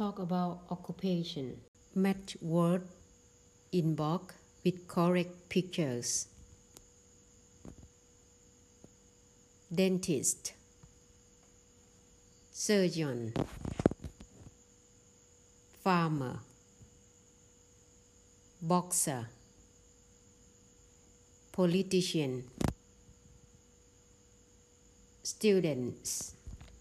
talk about occupation. Match word in box with correct pictures. Dentist, surgeon, farmer, boxer, politician, students.